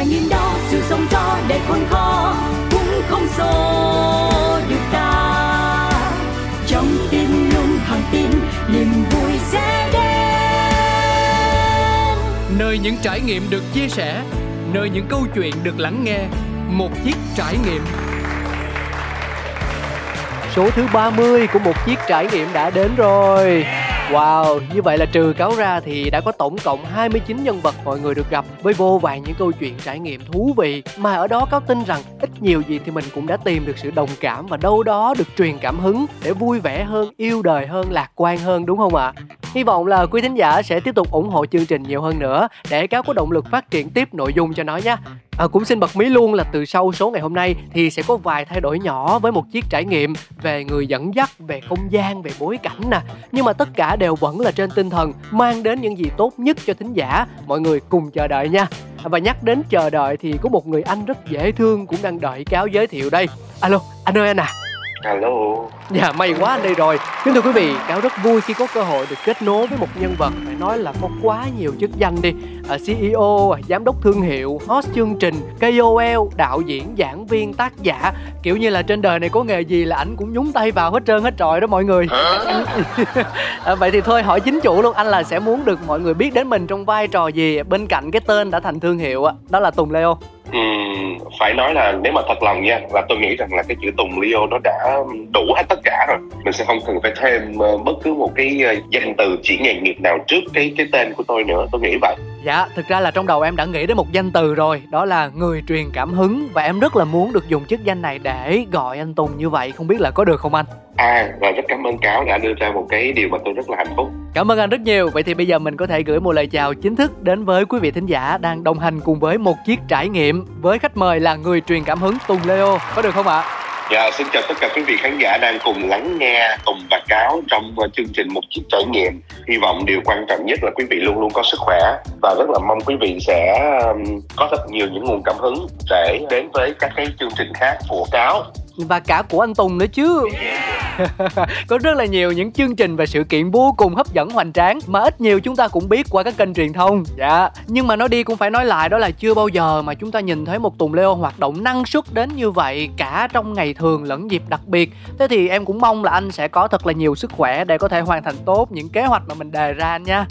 trải nghiệm đó sự sống gió để khôn khó cũng không xô được ta. Trong tim luôn thẳng tin niềm vui sẽ đến. Nơi những trải nghiệm được chia sẻ nơi những câu chuyện được lắng nghe một chiếc trải nghiệm. Số thứ 30 của một chiếc trải nghiệm đã đến rồi Wow, như vậy là trừ cáo ra thì đã có tổng cộng 29 nhân vật mọi người được gặp với vô vàn những câu chuyện trải nghiệm thú vị mà ở đó cáo tin rằng ít nhiều gì thì mình cũng đã tìm được sự đồng cảm và đâu đó được truyền cảm hứng để vui vẻ hơn, yêu đời hơn, lạc quan hơn đúng không ạ? À? Hy vọng là quý thính giả sẽ tiếp tục ủng hộ chương trình nhiều hơn nữa để cáo có động lực phát triển tiếp nội dung cho nó nhé. À, cũng xin bật mí luôn là từ sau số ngày hôm nay thì sẽ có vài thay đổi nhỏ với một chiếc trải nghiệm về người dẫn dắt, về không gian, về bối cảnh nè. Nhưng mà tất cả đều vẫn là trên tinh thần mang đến những gì tốt nhất cho thính giả. Mọi người cùng chờ đợi nha. Và nhắc đến chờ đợi thì có một người anh rất dễ thương cũng đang đợi cáo giới thiệu đây. Alo, anh ơi anh à. Alo. Dạ may quá anh đây rồi. Kính thưa quý vị, cáo rất vui khi có cơ hội được kết nối với một nhân vật phải nói là có quá nhiều chức danh đi. À, CEO, giám đốc thương hiệu, host chương trình, KOL, đạo diễn, giảng viên, tác giả. Kiểu như là trên đời này có nghề gì là ảnh cũng nhúng tay vào hết trơn hết trọi đó mọi người. à, vậy thì thôi hỏi chính chủ luôn, anh là sẽ muốn được mọi người biết đến mình trong vai trò gì bên cạnh cái tên đã thành thương hiệu đó là Tùng Leo. Uhm, phải nói là nếu mà thật lòng nha là tôi nghĩ rằng là cái chữ Tùng Leo nó đã đủ hết tất cả rồi. Mình sẽ không cần phải thêm uh, bất cứ một cái uh, danh từ chỉ nghề nghiệp nào trước cái cái tên của tôi nữa tôi nghĩ vậy. Dạ, thực ra là trong đầu em đã nghĩ đến một danh từ rồi Đó là người truyền cảm hứng. Và em rất là muốn được dùng chức danh này để gọi anh Tùng như vậy. Không biết là có được không anh? À, và rất cảm ơn Cáo đã đưa ra một cái điều mà tôi rất là hạnh phúc. Cảm ơn anh rất nhiều. Vậy thì bây giờ mình có thể gửi một lời chào chính thức đến với quý vị thính giả Đang đồng hành cùng với một chiếc trải nghiệm Với khách mời là người truyền cảm hứng Tùng Leo. Có được không ạ? Dạ, xin chào tất cả quý vị khán giả đang cùng lắng nghe Tùng và Cáo trong uh, chương trình Một Chiếc Trải Nghiệm. Hy vọng điều quan trọng nhất là quý vị luôn luôn có sức khỏe và rất là mong quý vị sẽ có thật nhiều những nguồn cảm hứng để đến với các cái chương trình khác của Cáo. Và cả của anh Tùng nữa chứ có rất là nhiều những chương trình và sự kiện vô cùng hấp dẫn hoành tráng mà ít nhiều chúng ta cũng biết qua các kênh truyền thông. Dạ. Nhưng mà nói đi cũng phải nói lại, đó là chưa bao giờ mà chúng ta nhìn thấy một Tùng Leo hoạt động năng suất đến như vậy cả trong ngày thường lẫn dịp đặc biệt. Thế thì em cũng mong là anh sẽ có thật là nhiều sức khỏe để có thể hoàn thành tốt những kế hoạch mà mình đề ra nha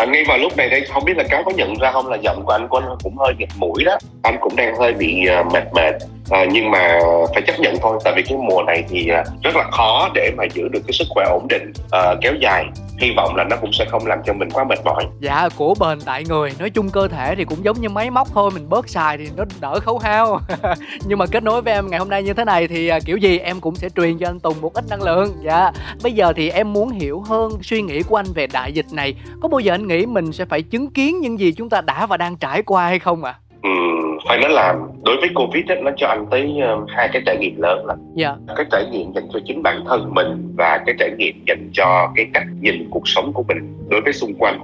à, ngay vào lúc này đây không biết là cáo có nhận ra không là giọng của anh của anh cũng hơi nghẹt mũi đó. Anh cũng đang hơi bị uh, mệt mệt. À, nhưng mà phải chấp nhận thôi tại vì cái mùa này thì uh, rất là khó để mà giữ được cái sức khỏe ổn định uh, kéo dài. Hy vọng là nó cũng sẽ không làm cho mình quá mệt mỏi. Dạ của bền tại người. Nói chung cơ thể thì cũng giống như máy móc thôi mình bớt xài thì nó đỡ khấu hao. Nhưng mà kết nối với em ngày hôm nay như thế này thì kiểu gì em cũng sẽ truyền cho anh tùng một ít năng lượng. Dạ bây giờ thì em muốn hiểu hơn suy nghĩ của anh về đại dịch này. Có bao giờ anh nghĩ mình sẽ phải chứng kiến những gì chúng ta đã và đang trải qua hay không ạ à? ừ, phải nói là đối với covid ấy, nó cho anh tới uh, hai cái trải nghiệm lớn là yeah. cái trải nghiệm dành cho chính bản thân mình và cái trải nghiệm dành cho cái cách nhìn cuộc sống của mình đối với xung quanh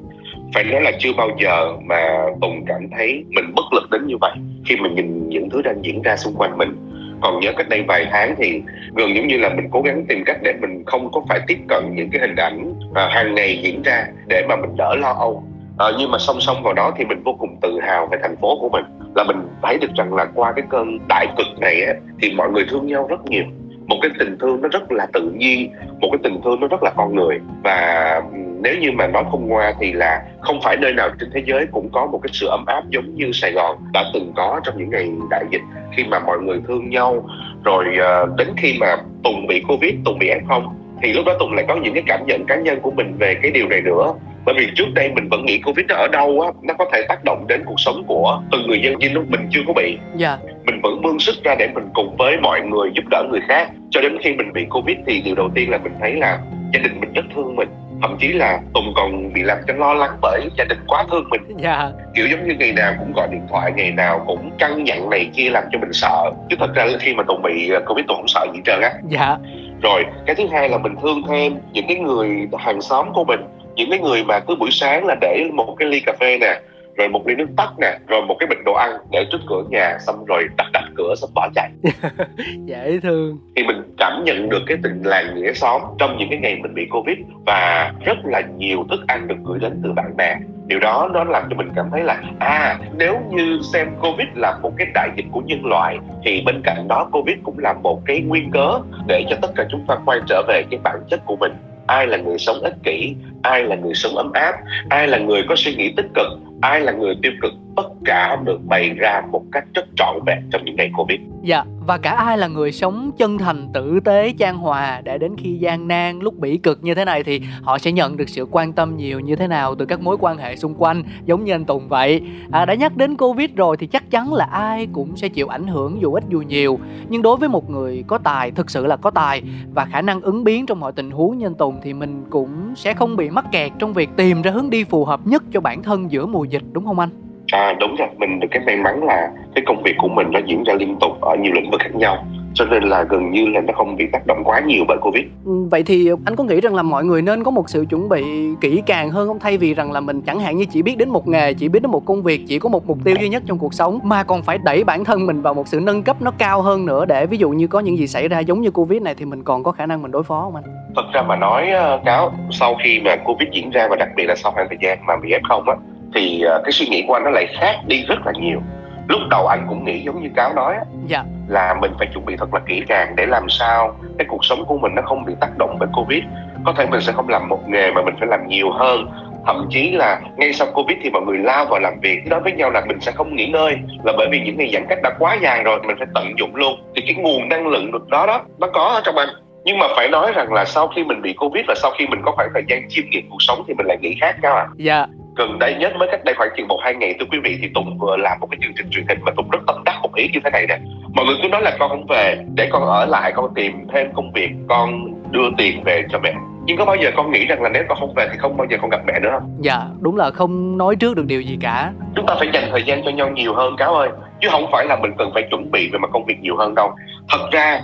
phải nói là chưa bao giờ mà tùng cảm thấy mình bất lực đến như vậy khi mình nhìn những thứ đang diễn ra xung quanh mình còn nhớ cách đây vài tháng thì gần giống như là mình cố gắng tìm cách để mình không có phải tiếp cận những cái hình ảnh à, hàng ngày diễn ra để mà mình đỡ lo âu. À, nhưng mà song song vào đó thì mình vô cùng tự hào về thành phố của mình là mình thấy được rằng là qua cái cơn đại cực này á, thì mọi người thương nhau rất nhiều một cái tình thương nó rất là tự nhiên một cái tình thương nó rất là con người. Và nếu như mà nói không ngoa thì là không phải nơi nào trên thế giới cũng có một cái sự ấm áp giống như Sài Gòn đã từng có trong những ngày đại dịch. Khi mà mọi người thương nhau rồi ờ, đến khi mà Tùng bị Covid, Tùng bị F0 thì lúc đó Tùng lại có những cái cảm nhận cá nhân của mình về cái điều này nữa bởi vì trước đây mình vẫn nghĩ covid nó ở đâu á nó có thể tác động đến cuộc sống của từng người dân nhưng lúc mình chưa có bị. Dạ. Mình vẫn mương sức ra để mình cùng với mọi người giúp đỡ người khác. Cho đến khi mình bị covid thì điều đầu tiên là mình thấy là gia đình mình rất thương mình. Thậm chí là tùng còn bị làm cho lo lắng bởi gia đình quá thương mình. Dạ. Kiểu giống như ngày nào cũng gọi điện thoại ngày nào cũng căng nhặn này kia làm cho mình sợ. Chứ thật ra khi mà tùng bị covid tùng không sợ gì trơn á. Dạ. Rồi cái thứ hai là mình thương thêm những cái người hàng xóm của mình những cái người mà cứ buổi sáng là để một cái ly cà phê nè rồi một ly nước tắt nè rồi một cái bịch đồ ăn để trước cửa nhà xong rồi đặt đặt cửa xong bỏ chạy. Dễ thương. Thì mình cảm nhận được cái tình làng nghĩa xóm trong những cái ngày mình bị covid và rất là nhiều thức ăn được gửi đến từ bạn bè. Điều đó nó làm cho mình cảm thấy là à nếu như xem covid là một cái đại dịch của nhân loại thì bên cạnh đó covid cũng là một cái nguyên cớ để cho tất cả chúng ta quay trở về cái bản chất của mình ai là người sống ích kỷ? Ai là người sống ấm áp? Ai là người có suy nghĩ tích cực? Ai là người tiêu cực tất cả được bày ra một cách rất trọn vẹn trong những ngày covid. Dạ và cả ai là người sống chân thành tử tế trang hòa để đến khi gian nan lúc bỉ cực như thế này thì họ sẽ nhận được sự quan tâm nhiều như thế nào từ các mối quan hệ xung quanh giống như anh Tùng vậy. À, đã nhắc đến Covid rồi thì chắc chắn là ai cũng sẽ chịu ảnh hưởng dù ít dù nhiều. Nhưng đối với một người có tài thực sự là có tài và khả năng ứng biến trong mọi tình huống như anh Tùng thì mình cũng sẽ không bị mắc kẹt trong việc tìm ra hướng đi phù hợp nhất cho bản thân giữa mùa dịch đúng không anh? À đúng rồi, mình được cái may mắn là cái công việc của mình nó diễn ra liên tục ở nhiều lĩnh vực khác nhau. Cho nên là gần như là nó không bị tác động quá nhiều bởi covid. Ừ, vậy thì anh có nghĩ rằng là mọi người nên có một sự chuẩn bị kỹ càng hơn không? Thay vì rằng là mình chẳng hạn như chỉ biết đến một nghề chỉ biết đến một công việc chỉ có một mục tiêu duy nhất trong cuộc sống mà còn phải đẩy bản thân mình vào một sự nâng cấp nó cao hơn nữa để ví dụ như có những gì xảy ra giống như covid này thì mình còn có khả năng mình đối phó không anh? Thật ra mà nói ờ, cáo sau khi mà covid diễn ra và đặc biệt là sau khoảng thời gian mà bị f không á thì ờ, cái suy nghĩ của anh nó lại khác đi rất là nhiều. Lúc đầu anh cũng nghĩ giống như cáo nói dạ. là mình phải chuẩn bị thật là kỹ càng để làm sao cái cuộc sống của mình nó không bị tác động bởi covid. Có thể mình sẽ không làm một nghề mà mình phải làm nhiều hơn. Thậm chí là ngay sau covid thì mọi người lao vào làm việc nói với nhau là mình sẽ không nghỉ ngơi. Là bởi vì những ngày giãn cách đã quá dài rồi mình phải tận dụng luôn. Thì cái nguồn năng lượng được đó đó nó có ở trong anh. Nhưng mà phải nói rằng là sau khi mình bị covid và sau khi mình có khoảng thời gian chiêm nghiệm cuộc sống thì mình lại nghĩ khác các ạ dạ gần đây nhất mới cách đây khoảng chừng một hai ngày thưa quý vị thì tùng vừa làm một cái chương trình truyền hình mà tùng rất tâm đắc một ý như thế này nè. Mọi người cứ nói là con không về để con ở lại con tìm thêm công việc con đưa tiền về cho mẹ. Nhưng có bao giờ con nghĩ rằng là nếu con không về thì không bao giờ con gặp mẹ nữa không? Dạ đúng là không nói trước được điều gì cả. Chúng ta phải dành thời gian cho nhau nhiều hơn cáo ơi. Chứ không phải là mình cần phải chuẩn bị về mặt công việc nhiều hơn đâu. Thật ra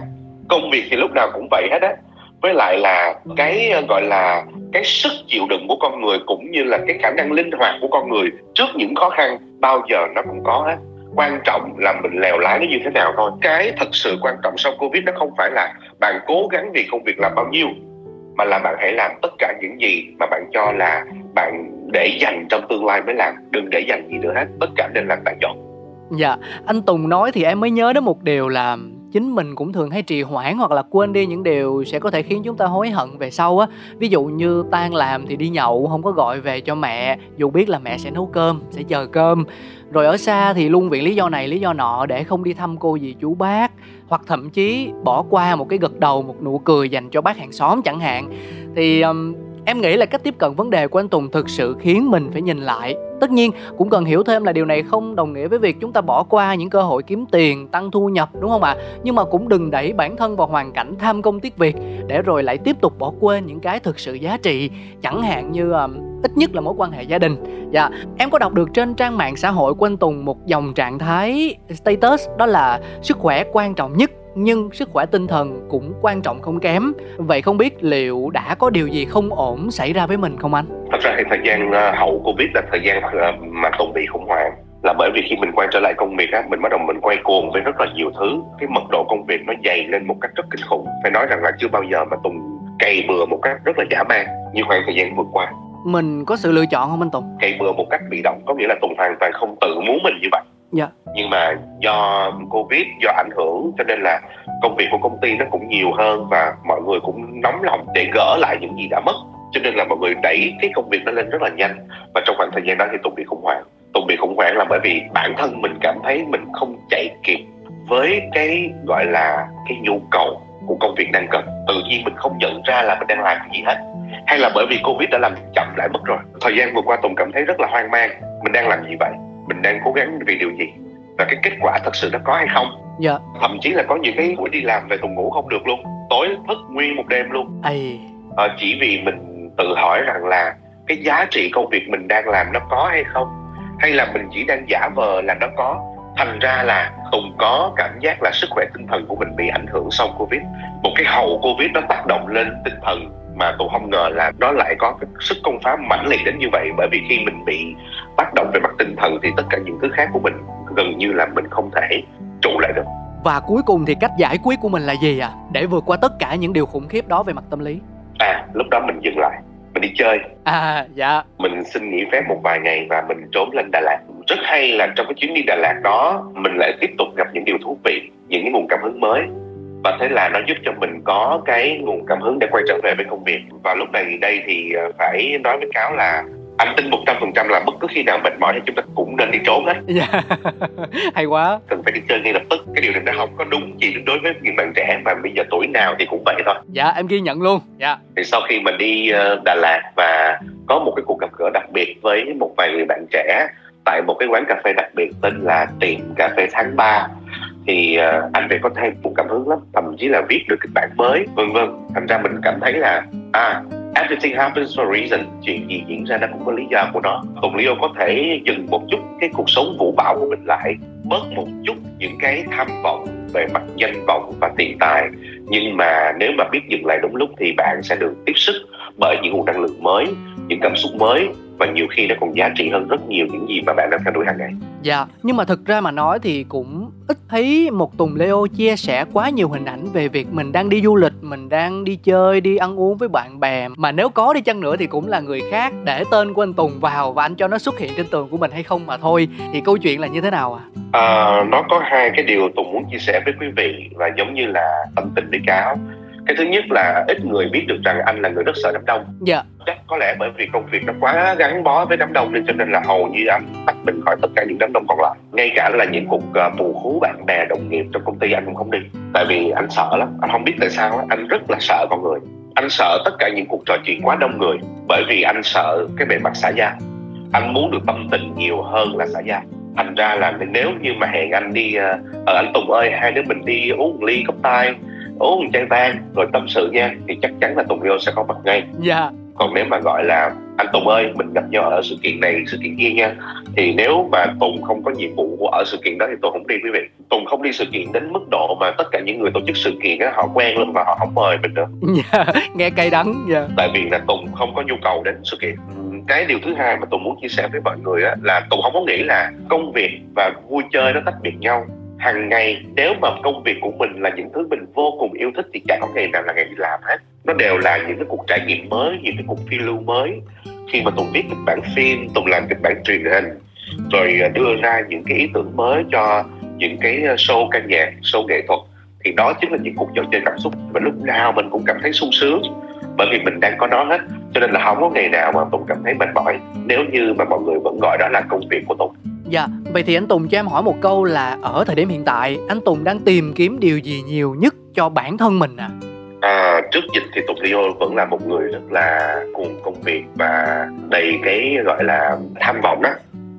công việc thì lúc nào cũng vậy hết á. Với lại là cái gọi là cái sức chịu đựng của con người cũng như là cái khả năng linh hoạt của con người trước những khó khăn bao giờ nó cũng có hết. Quan trọng là mình lèo lái nó như thế nào thôi. Cái thật sự quan trọng sau covid nó không phải là bạn cố gắng vì công việc làm bao nhiêu, mà là bạn hãy làm tất cả những gì mà bạn cho là bạn để dành trong tương lai mới làm. Đừng để dành gì nữa hết, tất cả đều là tại chọn. Dạ anh tùng nói thì em mới nhớ đến một điều là chính mình cũng thường hay trì hoãn hoặc là quên đi những điều sẽ có thể khiến chúng ta hối hận về sau á. Ví dụ như tan làm thì đi nhậu không có gọi về cho mẹ dù biết là mẹ sẽ nấu cơm sẽ chờ cơm. Rồi ở xa thì luôn viện lý do này lý do nọ để không đi thăm cô dì chú bác. Hoặc thậm chí bỏ qua một cái gật đầu một nụ cười dành cho bác hàng xóm chẳng hạn. Thì um, em nghĩ là cách tiếp cận vấn đề của anh tùng thực sự khiến mình phải nhìn lại tất nhiên cũng cần hiểu thêm là điều này không đồng nghĩa với việc chúng ta bỏ qua những cơ hội kiếm tiền tăng thu nhập đúng không ạ à? nhưng mà cũng đừng đẩy bản thân vào hoàn cảnh tham công tiếc việc để rồi lại tiếp tục bỏ quên những cái thực sự giá trị chẳng hạn như um, ít nhất là mối quan hệ gia đình dạ em có đọc được trên trang mạng xã hội của anh tùng một dòng trạng thái status đó là sức khỏe quan trọng nhất nhưng sức khỏe tinh thần cũng quan trọng không kém. Vậy không biết liệu đã có điều gì không ổn xảy ra với mình không anh? Thật ra thì thời gian ờ, hậu covid là thời gian ờ, mà tùng bị khủng hoảng. Là bởi vì khi mình quay trở lại công việc á mình bắt đầu mình quay cuồng với rất là nhiều thứ. Cái mật độ công việc nó dày lên một cách rất kinh khủng. Phải nói rằng là chưa bao giờ mà tùng cày bừa một cách rất là giả man như khoảng thời gian vừa qua. Mình có sự lựa chọn không anh tùng? Cày bừa một cách bị động có nghĩa là tùng hoàn toàn không tự muốn mình như vậy dạ. Nhưng mà do covid, do ảnh hưởng, cho nên là công việc của công ty nó cũng nhiều hơn và mọi người cũng nóng lòng để gỡ lại những gì đã mất. Cho nên là mọi người đẩy cái công việc nó lên rất là nhanh. Và trong khoảng thời gian đó thì tùng bị khủng hoảng. Tùng bị khủng hoảng là bởi vì bản thân mình cảm thấy mình không chạy kịp với cái gọi là cái nhu cầu của công việc đang cần. Tự nhiên mình không nhận ra là mình đang làm cái gì hết. Hay là bởi vì covid đã làm chậm lại mất rồi. Thời gian vừa qua tùng cảm thấy rất là hoang mang. Mình đang làm gì vậy? Mình đang cố gắng vì điều gì? Và cái kết quả thật sự nó có hay không? Dạ. Thậm chí là có những cái buổi đi làm về tùng ngủ không được luôn. Tối thức nguyên một đêm luôn. Ây. à, chỉ vì mình tự hỏi rằng là cái giá trị công việc mình đang làm nó có hay không? Hay là mình chỉ đang giả vờ là nó có? Thành ra là tùng có cảm giác là sức khỏe tinh thần của mình bị ảnh hưởng sau covid. Một cái hậu covid nó tác động lên tinh thần mà tùng không ngờ là nó lại có cái sức công phá mãnh liệt đến như vậy. Bởi vì khi mình bị tác động về mặt tinh thần thì tất cả những thứ khác của mình gần như là mình không thể trụ lại được. Và cuối cùng thì cách giải quyết của mình là gì à để vượt qua tất cả những điều khủng khiếp đó về mặt tâm lý. À lúc đó mình dừng lại mình đi chơi. À dạ. Mình xin nghỉ phép một vài ngày và mình trốn lên Đà Lạt. Rất hay là trong cái chuyến đi Đà Lạt đó mình lại tiếp tục gặp những điều thú vị những cái nguồn cảm hứng mới và thế là nó giúp cho mình có cái nguồn cảm hứng để quay trở về với công việc. Và lúc này đây thì ờ, phải nói với cáo là anh tin một trăm phần trăm là bất cứ khi nào mệt mỏi thì chúng ta cũng nên đi trốn hết. Dạ. Hay quá. Cần phải đi chơi ngay lập tức. Cái điều này nó không có đúng chỉ đối với những bạn trẻ mà bây giờ tuổi nào thì cũng vậy thôi. Dạ em ghi nhận luôn. Dạ. Thì sau khi mình đi ờ, Đà Lạt và có một cái cuộc gặp gỡ đặc biệt với một vài người bạn trẻ tại một cái quán cà phê đặc biệt tên là tiệm cà phê tháng 3 thì uh, anh phải có thêm một cảm hứng lắm thậm chí là viết được kịch bản mới vân vân. Thành ra mình cảm thấy là à everything happens for a reason. Chuyện gì diễn ra nó cũng có lý do của nó. Tùng leo có thể dừng một chút cái cuộc sống vũ bão của mình lại bớt một chút những cái tham vọng về mặt danh vọng và tiền tài. Nhưng mà nếu mà biết dừng lại đúng lúc thì bạn sẽ được tiếp sức bởi những nguồn năng lượng mới những cảm xúc mới và nhiều khi nó còn giá trị hơn rất nhiều những gì mà bạn đang theo đuổi hàng ngày. Dạ, nhưng mà thực ra mà nói thì cũng ít thấy một Tùng Leo chia sẻ quá nhiều hình ảnh về việc mình đang đi du lịch, mình đang đi chơi, đi ăn uống với bạn bè mà nếu có đi chăng nữa thì cũng là người khác để tên của anh Tùng vào và anh cho nó xuất hiện trên tường của mình hay không mà thôi. Thì câu chuyện là như thế nào ạ? À? À, nó có hai cái điều Tùng muốn chia sẻ với quý vị và giống như là tâm tình với cáo cái thứ nhất là ít người biết được rằng anh là người rất sợ đám đông. Dạ. Chắc có lẽ bởi vì công việc nó quá gắn bó với đám đông nên cho nên là hầu như anh tách mình khỏi tất cả những đám đông còn lại. Ngay cả là những cuộc uh, bù khú bạn bè đồng nghiệp trong công ty anh cũng không đi. Tại vì anh sợ lắm anh không biết tại sao anh rất là sợ con người. Anh sợ tất cả những cuộc trò chuyện quá đông người bởi vì anh sợ cái bề mặt xã giao anh muốn được tâm tình nhiều hơn là xã giao thành ra là nếu như mà hẹn anh đi ờ uh, anh Tùng ơi hai đứa mình đi uống một ly cốc tay uống chai vang rồi tâm sự nha thì chắc chắn là Tùng Yêu sẽ có mặt ngay. Dạ. Còn nếu mà gọi là anh Tùng ơi mình gặp nhau ở sự kiện này sự kiện kia nha thì nếu mà Tùng không có nhiệm vụ ở sự kiện đó thì Tùng không đi quý vị. Tùng không đi sự kiện đến mức độ mà tất cả những người tổ chức sự kiện á họ quen luôn và họ không mời mình nữa. Dạ nghe cay đắng dạ. Tại vì là Tùng không có nhu cầu đến sự kiện. Cái điều thứ hai mà Tùng muốn chia sẻ với mọi người á, là Tùng không có nghĩ là công việc và vui chơi nó tách biệt nhau hàng ngày, nếu mà công việc của mình là những thứ mình vô cùng yêu thích thì chẳng có ngày nào là ngày đi làm hết. Nó đều là những cái cuộc trải nghiệm mới, những cái cuộc phiêu lưu mới. Khi mà tùng viết kịch bản phim, tùng làm kịch bản truyền hình, rồi à, đưa ra những cái ý tưởng mới cho những cái à, show ca nhạc, show nghệ thuật, thì đó chính là những cuộc trò chơi cảm xúc và lúc nào mình cũng cảm thấy sung sướng, bởi vì mình đang có nó hết. Cho nên là không có ngày nào mà tùng cảm thấy mệt mỏi. Nếu như mà mọi người vẫn gọi đó là công việc của tùng. Dạ, vậy thì anh Tùng cho em hỏi một câu là ở thời điểm hiện tại anh Tùng đang tìm kiếm điều gì nhiều nhất cho bản thân mình à? À, trước dịch thì Tùng Leo vẫn là một người rất là cuồng công việc và đầy cái gọi là tham vọng đó.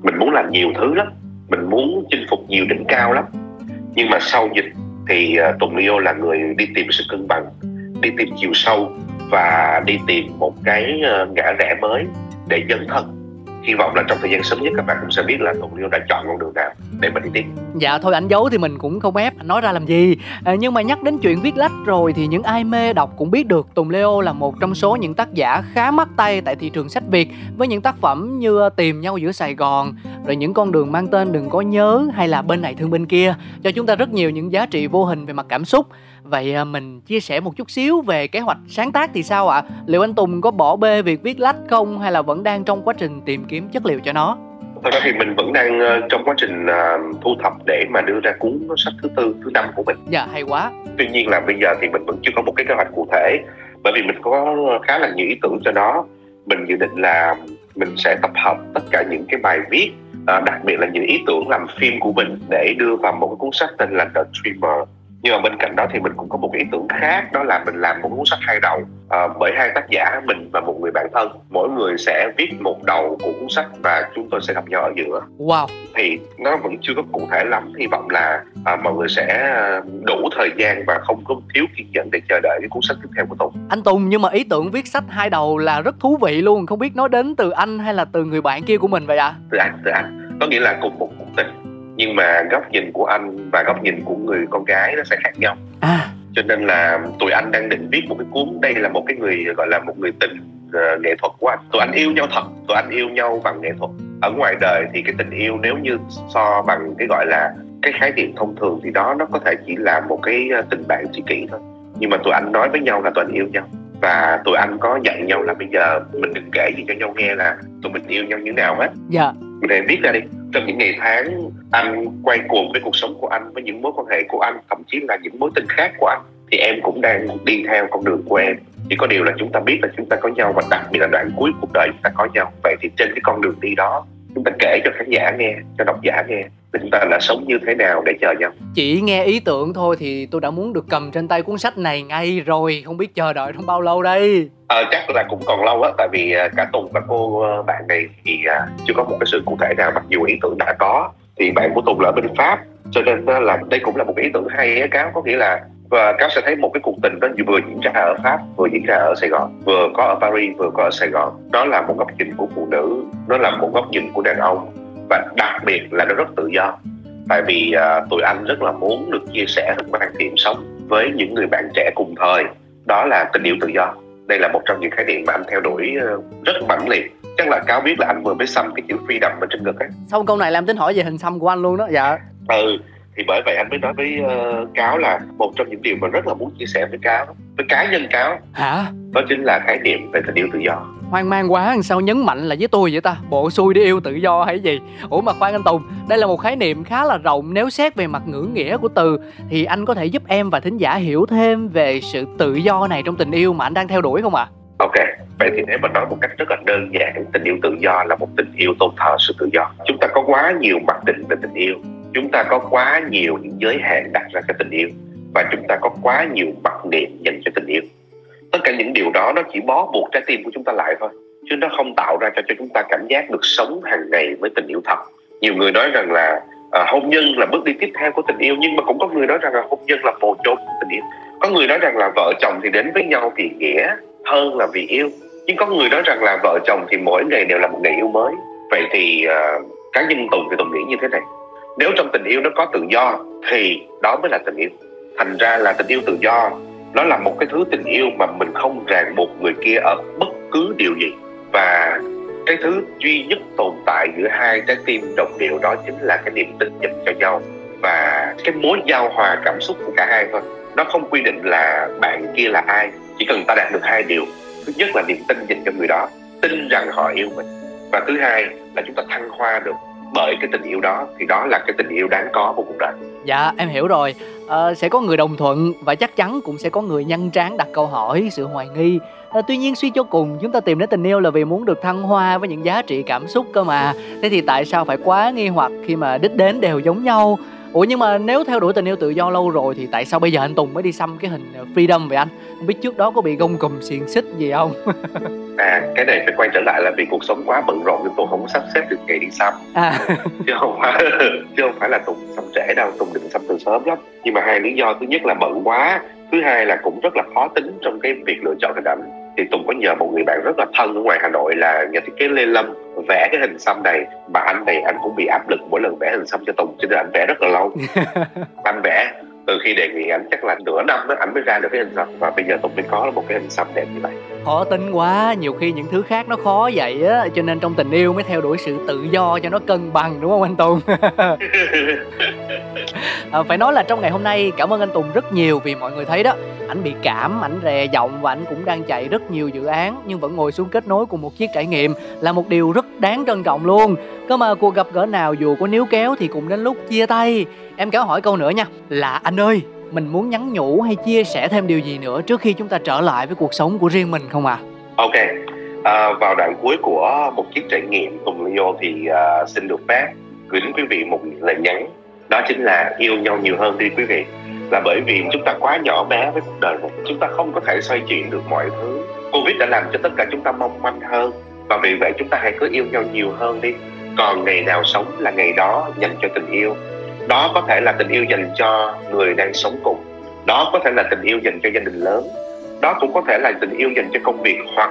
Mình muốn làm nhiều thứ lắm, mình muốn chinh phục nhiều đỉnh cao lắm. Nhưng mà sau dịch thì à, Tùng Leo là người đi tìm sự cân bằng, đi tìm chiều sâu và đi tìm một cái ờ, ngã rẽ mới để dấn thân hy vọng là trong thời gian sớm nhất các bạn cũng sẽ biết là Tùng Liêu đã chọn con đường nào để mà đi tiếp. Dạ thôi anh giấu thì mình cũng không ép anh nói ra làm gì. À, nhưng mà nhắc đến chuyện viết lách rồi thì những ai mê đọc cũng biết được Tùng Leo là một trong số những tác giả khá mắc tay tại thị trường sách Việt với những tác phẩm như Tìm nhau giữa Sài Gòn, rồi những con đường mang tên đừng có nhớ hay là bên này thương bên kia cho chúng ta rất nhiều những giá trị vô hình về mặt cảm xúc. Vậy à, mình chia sẻ một chút xíu về kế hoạch sáng tác thì sao ạ? À? Liệu anh Tùng có bỏ bê việc viết lách không hay là vẫn đang trong quá trình tìm kiếm chất liệu cho nó? Thật ra thì mình vẫn đang ờ, trong quá trình uh, thu thập để mà đưa ra cuốn sách thứ tư, thứ năm của mình. Dạ hay quá. Tuy nhiên là bây giờ thì mình vẫn chưa có một cái kế hoạch cụ thể bởi vì mình có khá là nhiều ý tưởng cho nó. Mình dự định là mình sẽ tập hợp tất cả những cái bài viết uh, đặc biệt là những ý tưởng làm phim của mình để đưa vào một cái cuốn sách tên là The Dreamer nhưng mà bên cạnh đó thì mình cũng có một cái ý tưởng khác đó là mình làm một cuốn sách hai đầu à, bởi hai tác giả mình và một người bạn thân mỗi người sẽ viết một đầu của cuốn sách và chúng tôi sẽ gặp nhau ở giữa. Wow. Thì nó vẫn chưa có cụ thể lắm hy vọng là à, mọi người sẽ đủ thời gian và không có thiếu kiên nhẫn để chờ đợi cái cuốn sách tiếp theo của Tùng anh Tùng nhưng mà ý tưởng viết sách hai đầu là rất thú vị luôn. Không biết nói đến từ anh hay là từ người bạn kia của mình vậy ạ? À? từ anh từ anh. Có nghĩa là cùng một cuộc tình nhưng mà góc nhìn của anh và góc nhìn của người con gái nó sẽ khác nhau. À. Cho nên là tụi anh đang định viết một cái cuốn đây là một cái người gọi là một người tình uh, nghệ thuật của anh. Tụi anh yêu nhau thật tụi anh yêu nhau bằng nghệ thuật. Ở ngoài đời thì cái tình yêu nếu như so bằng cái gọi là cái khái niệm thông thường thì đó nó có thể chỉ là một cái ờ, tình bạn tri kỷ thôi. Nhưng mà tụi anh nói với nhau là tụi anh yêu nhau. Và tụi anh có dặn nhau là bây giờ mình đừng kể gì cho nhau nghe là tụi mình yêu nhau như nào hết. Dạ. Mình hãy viết ra đi trong những ngày tháng, anh quay cuồng với cuộc sống của anh, với những mối quan hệ của anh, thậm chí là những mối tình khác của anh, thì em cũng đang đi theo con đường của em. Chỉ có điều là chúng ta biết là chúng ta có nhau và đặc biệt là đoạn cuối cuộc đời chúng ta có nhau. Vậy thì trên cái con đường đi đó, chúng ta kể cho khán giả nghe, cho độc giả nghe chúng ta đã sống như thế nào để chờ nhau? Chỉ nghe ý tưởng thôi thì tôi đã muốn được cầm trên tay cuốn sách này ngay rồi không biết chờ đợi trong bao lâu đây? Ờ, chắc là cũng còn lâu á tại vì à, cả tùng và cô à, bạn này thì à, chưa có một cái sự cụ thể nào mặc dù ý tưởng đã có thì bạn của tùng là ở bên pháp cho nên là đây cũng là một ý tưởng hay á cáo. Có nghĩa là và cáo sẽ thấy một cái cuộc tình đó vừa diễn ra ở pháp vừa diễn ra ở sài gòn vừa có ở paris vừa có ở sài gòn. Đó là một góc nhìn của phụ nữ nó là một góc nhìn của đàn ông và đặc biệt là nó rất tự do. Tại vì uh, tụi anh rất là muốn được chia sẻ được quan điểm sống với những người bạn trẻ cùng thời. Đó là tình yêu tự do. Đây là một trong những khái niệm mà anh theo đuổi uh, rất mãnh liệt. Chắc là cáo biết là anh vừa mới xăm cái chữ freedom ở trên ngực ấy. Sau câu này làm tính hỏi về hình xăm của anh luôn đó dạ. Ừ thì bởi vậy anh mới nói với uh, cáo là một trong những điều mà rất là muốn chia sẻ với cáo với cá nhân cáo. Hả? Đó chính là khái niệm về tình yêu tự do. Hoang mang quá sao nhấn mạnh là với tôi vậy ta? Bộ xui đi yêu tự do hay gì? Ủa mà khoan anh tùng đây là một khái niệm khá là rộng. Nếu xét về mặt ngữ nghĩa của từ thì anh có thể giúp em và thính giả hiểu thêm về sự tự do này trong tình yêu mà anh đang theo đuổi không ạ? À? ok vậy thì nếu mà nói một cách rất là đơn giản tình yêu tự do là một tình yêu tôn thờ sự tự do. Chúng ta có quá nhiều mặc định về tình yêu chúng ta có quá nhiều những giới hạn đặt ra cho tình yêu và chúng ta có quá nhiều mặc niệm dành cho tình yêu. Tất cả những điều đó nó chỉ bó buộc trái tim của chúng ta lại thôi chứ nó không tạo ra cho cho chúng ta cảm giác được sống hàng ngày với tình yêu thật. Nhiều người nói rằng là à, hôn nhân là bước đi tiếp theo của tình yêu nhưng mà cũng có người nói rằng là hôn nhân là bồ chốt của tình yêu. Có người nói rằng là vợ chồng thì đến với nhau vì nghĩa hơn là vì yêu nhưng có người nói rằng là vợ chồng thì mỗi ngày đều là một ngày yêu mới. Vậy thì uh, cá nhân tùng thì tùng nghĩ như thế này nếu trong tình yêu nó có tự do, thì đó mới là tình yêu. Thành ra là tình yêu tự do, nó là một cái thứ tình yêu mà mình không ràng buộc người kia ở bất cứ điều gì. Và cái thứ duy nhất tồn tại giữa hai trái tim đồng điệu đó chính là cái niềm tin dành cho nhau và cái mối giao hòa cảm xúc của cả hai thôi. Nó không quy định là bạn kia là ai, chỉ cần ta đạt được hai điều. Thứ nhất là niềm tin dành cho người đó, tin rằng họ yêu mình. Và thứ hai là chúng ta thăng hoa được bởi cái tình yêu đó thì đó là cái tình yêu đáng có của cuộc đời. Dạ em hiểu rồi. À, sẽ có người đồng thuận và chắc chắn cũng sẽ có người nhăn trán đặt câu hỏi sự hoài nghi. À, tuy nhiên suy cho cùng chúng ta tìm đến tình yêu là vì muốn được thăng hoa với những giá trị cảm xúc cơ mà. Thế thì tại sao phải quá nghi hoặc khi mà đích đến đều giống nhau? Ủa nhưng mà nếu theo đuổi tình yêu tự do lâu rồi thì tại sao bây giờ anh tùng mới đi xăm cái hình ờ, freedom vậy anh? Không biết trước đó có bị gông cùm xiềng xích gì không? à cái này phải quay trở lại là vì cuộc sống quá bận rộn nên tôi không có sắp xếp được ngày đi xăm à. chứ không phải chứ không phải là tùng xăm trễ đâu tùng định xăm từ sớm lắm. Nhưng mà hai lý do thứ nhất là bận quá thứ hai là cũng rất là khó tính trong cái việc lựa chọn hình ảnh. Thì tùng có nhờ một người bạn rất là thân ở ngoài hà nội là nhà thiết kế lê lâm vẽ cái hình xăm này. Mà anh này anh cũng bị áp lực mỗi lần vẽ hình xăm cho tùng cho nên anh vẽ rất là lâu. Anh vẽ từ khi đề nghị anh chắc là nửa năm đó anh mới ra được cái hình xăm. Và bây giờ tùng mới có một cái hình xăm đẹp như vậy khó tính quá nhiều khi những thứ khác nó khó vậy á cho nên trong tình yêu mới theo đuổi sự tự do cho nó cân bằng đúng không anh tùng? À, phải nói là trong ngày hôm nay cảm ơn anh tùng rất nhiều vì mọi người thấy đó. Ảnh bị cảm ảnh rè giọng và ảnh cũng đang chạy rất nhiều dự án nhưng vẫn ngồi xuống kết nối cùng một chiếc trải nghiệm là một điều rất đáng trân trọng luôn. Cơ mà cuộc gặp gỡ nào dù có níu kéo thì cũng đến lúc chia tay. Em kéo hỏi câu nữa nha là anh ơi mình muốn nhắn nhủ hay chia sẻ thêm điều gì nữa trước khi chúng ta trở lại với cuộc sống của riêng mình không ạ? À? Ok, à, vào đoạn cuối của một chiếc trải nghiệm cùng Leo thì uh, xin được phép gửi đến quý vị một lời nhắn. Đó chính là yêu nhau nhiều hơn đi quý vị. Là bởi vì chúng ta quá nhỏ bé với cuộc đời này chúng ta không có thể xoay chuyển được mọi thứ. Covid đã làm cho tất cả chúng ta mong manh hơn. Và vì vậy chúng ta hãy cứ yêu nhau nhiều hơn đi. Còn ngày nào sống là ngày đó dành cho tình yêu đó có thể là tình yêu dành cho người đang sống cùng. Đó có thể là tình yêu dành cho gia đình lớn. Đó cũng có thể là tình yêu dành cho công việc hoặc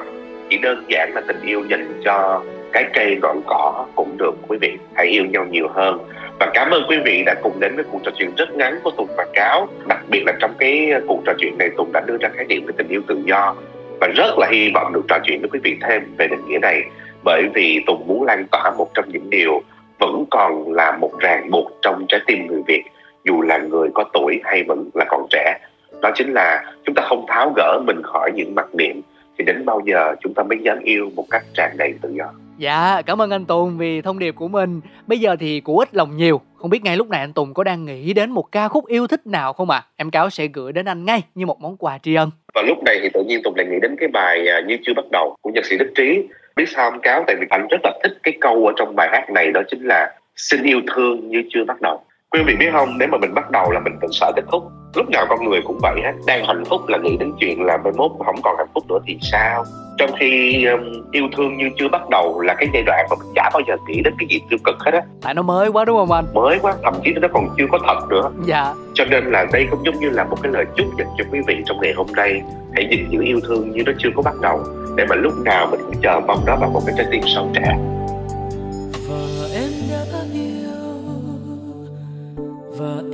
chỉ đơn giản là tình yêu dành cho cái cây ngọn cỏ cũng được, quý vị. Hãy yêu nhau nhiều hơn. Và cảm ơn quý vị đã cùng đến với cuộc trò chuyện rất ngắn của Tùng và Cáo. Đặc biệt là trong cái cuộc trò chuyện này, Tùng đã đưa ra khái niệm về tình yêu tự do. Và rất là hy vọng được trò chuyện với quý vị thêm về định nghĩa này. Bởi vì tùng muốn lan tỏa một trong những điều vẫn còn là một ràng buộc trong trái tim người việt, dù là người có tuổi hay vẫn là còn trẻ. Đó chính là chúng ta không tháo gỡ mình khỏi những mặc niệm, thì đến bao giờ chúng ta mới dám yêu một cách tràn đầy tự do? Dạ, cảm ơn anh Tùng vì thông điệp của mình. Bây giờ thì của ít lòng nhiều. Không biết ngay lúc này anh Tùng có đang nghĩ đến một ca khúc yêu thích nào không ạ? À? Em cáo sẽ gửi đến anh ngay như một món quà tri ân. Và lúc này thì tự nhiên Tùng lại nghĩ đến cái bài à, Như chưa bắt đầu của nhạc sĩ Đức Trí. Biết sao em cáo? Tại vì anh rất là thích cái câu ở trong bài hát này đó chính là xin yêu thương như chưa bắt đầu quý vị biết không nếu mà mình bắt đầu là mình từng sợ kết thúc. Lúc nào con người cũng vậy hết. Đang hạnh phúc là nghĩ đến chuyện là mai mốt không còn hạnh phúc nữa thì sao? Trong khi um, yêu thương như chưa bắt đầu là cái giai đoạn mà mình chả bao giờ nghĩ đến cái gì tiêu cực hết á. Tại nó mới quá đúng không anh? Mới quá thậm chí nó còn chưa có thật nữa. Dạ. Cho nên là đây cũng giống như là một cái lời chúc dành cho quý vị trong ngày hôm nay. Hãy gìn giữ yêu thương như nó chưa có bắt đầu để mà lúc nào mình cũng chờ mong nó vào một cái trái tim sâu trẻ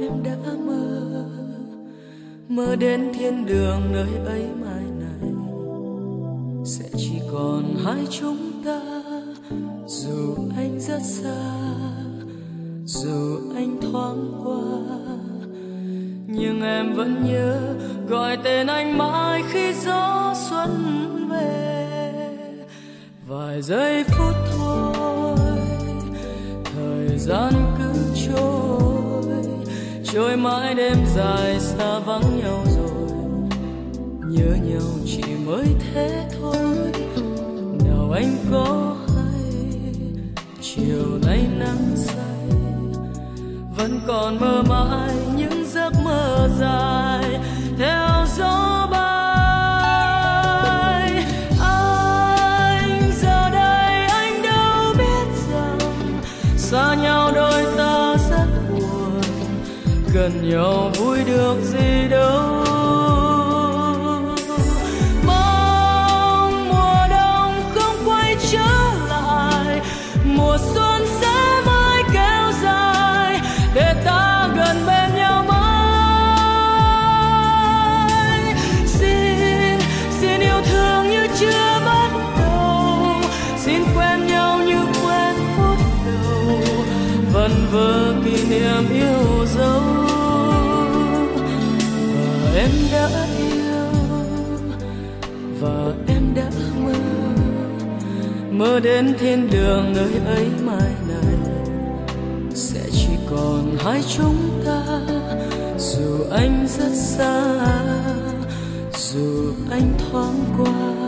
em đã mơ mơ đến thiên đường nơi ấy mai này. Sẽ chỉ còn hai chúng ta, dù anh rất xa, dù anh thoáng qua. Nhưng em vẫn nhớ, gọi tên anh mãi khi gió xuân về. Vài giây phút thôi, thời gian cứ trôi trôi mãi đêm dài xa vắng nhau rồi. Nhớ nhau chỉ mới thế thôi. Nào anh có hay, chiều nay nắng say. Vẫn còn mơ mãi những giấc mơ dài. Theo gió gần nhau vui được gì đâu. Mong mùa đông không quay trở lại, mùa xuân sẽ mãi kéo dài, để ta gần bên nhau mãi. Xin xin yêu thương như chưa bắt đầu, xin quen nhau như quen phút đầu, vần vơ kỷ niệm yêu mơ đến thiên đường nơi ấy mai này sẽ chỉ còn hai chúng ta, dù anh rất xa, dù anh thoáng qua.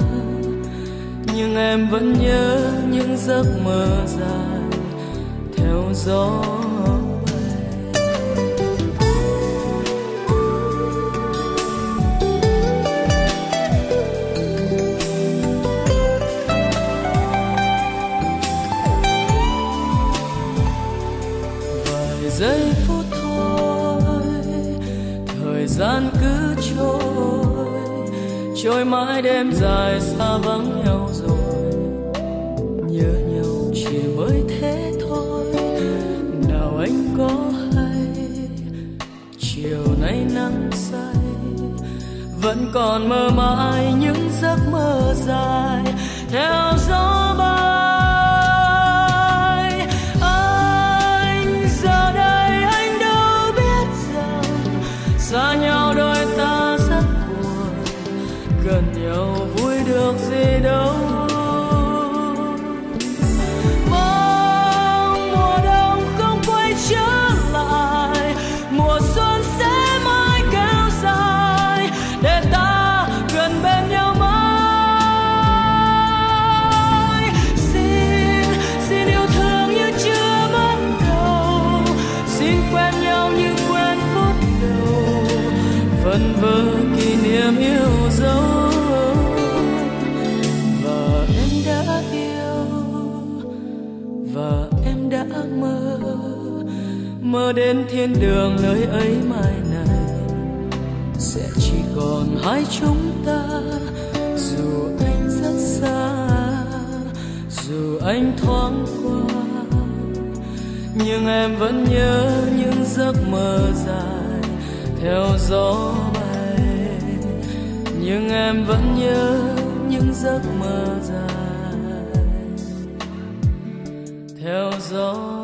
Nhưng em vẫn nhớ những giấc mơ dài, theo gió trôi. Trôi mãi đêm dài xa vắng nhau rồi. Nhớ nhau chỉ mới thế thôi. Nào anh có hay, chiều nay nắng say. Vẫn còn mơ mãi những giấc mơ dài. Theo gió và em đã mơ. Đến thiên đường nơi ấy mai này. Sẽ chỉ còn hai chúng ta. Dù anh rất xa, dù anh thoáng qua. Nhưng em vẫn nhớ những giấc mơ dài theo gió bay. Nhưng em vẫn nhớ những giấc mơ theo gió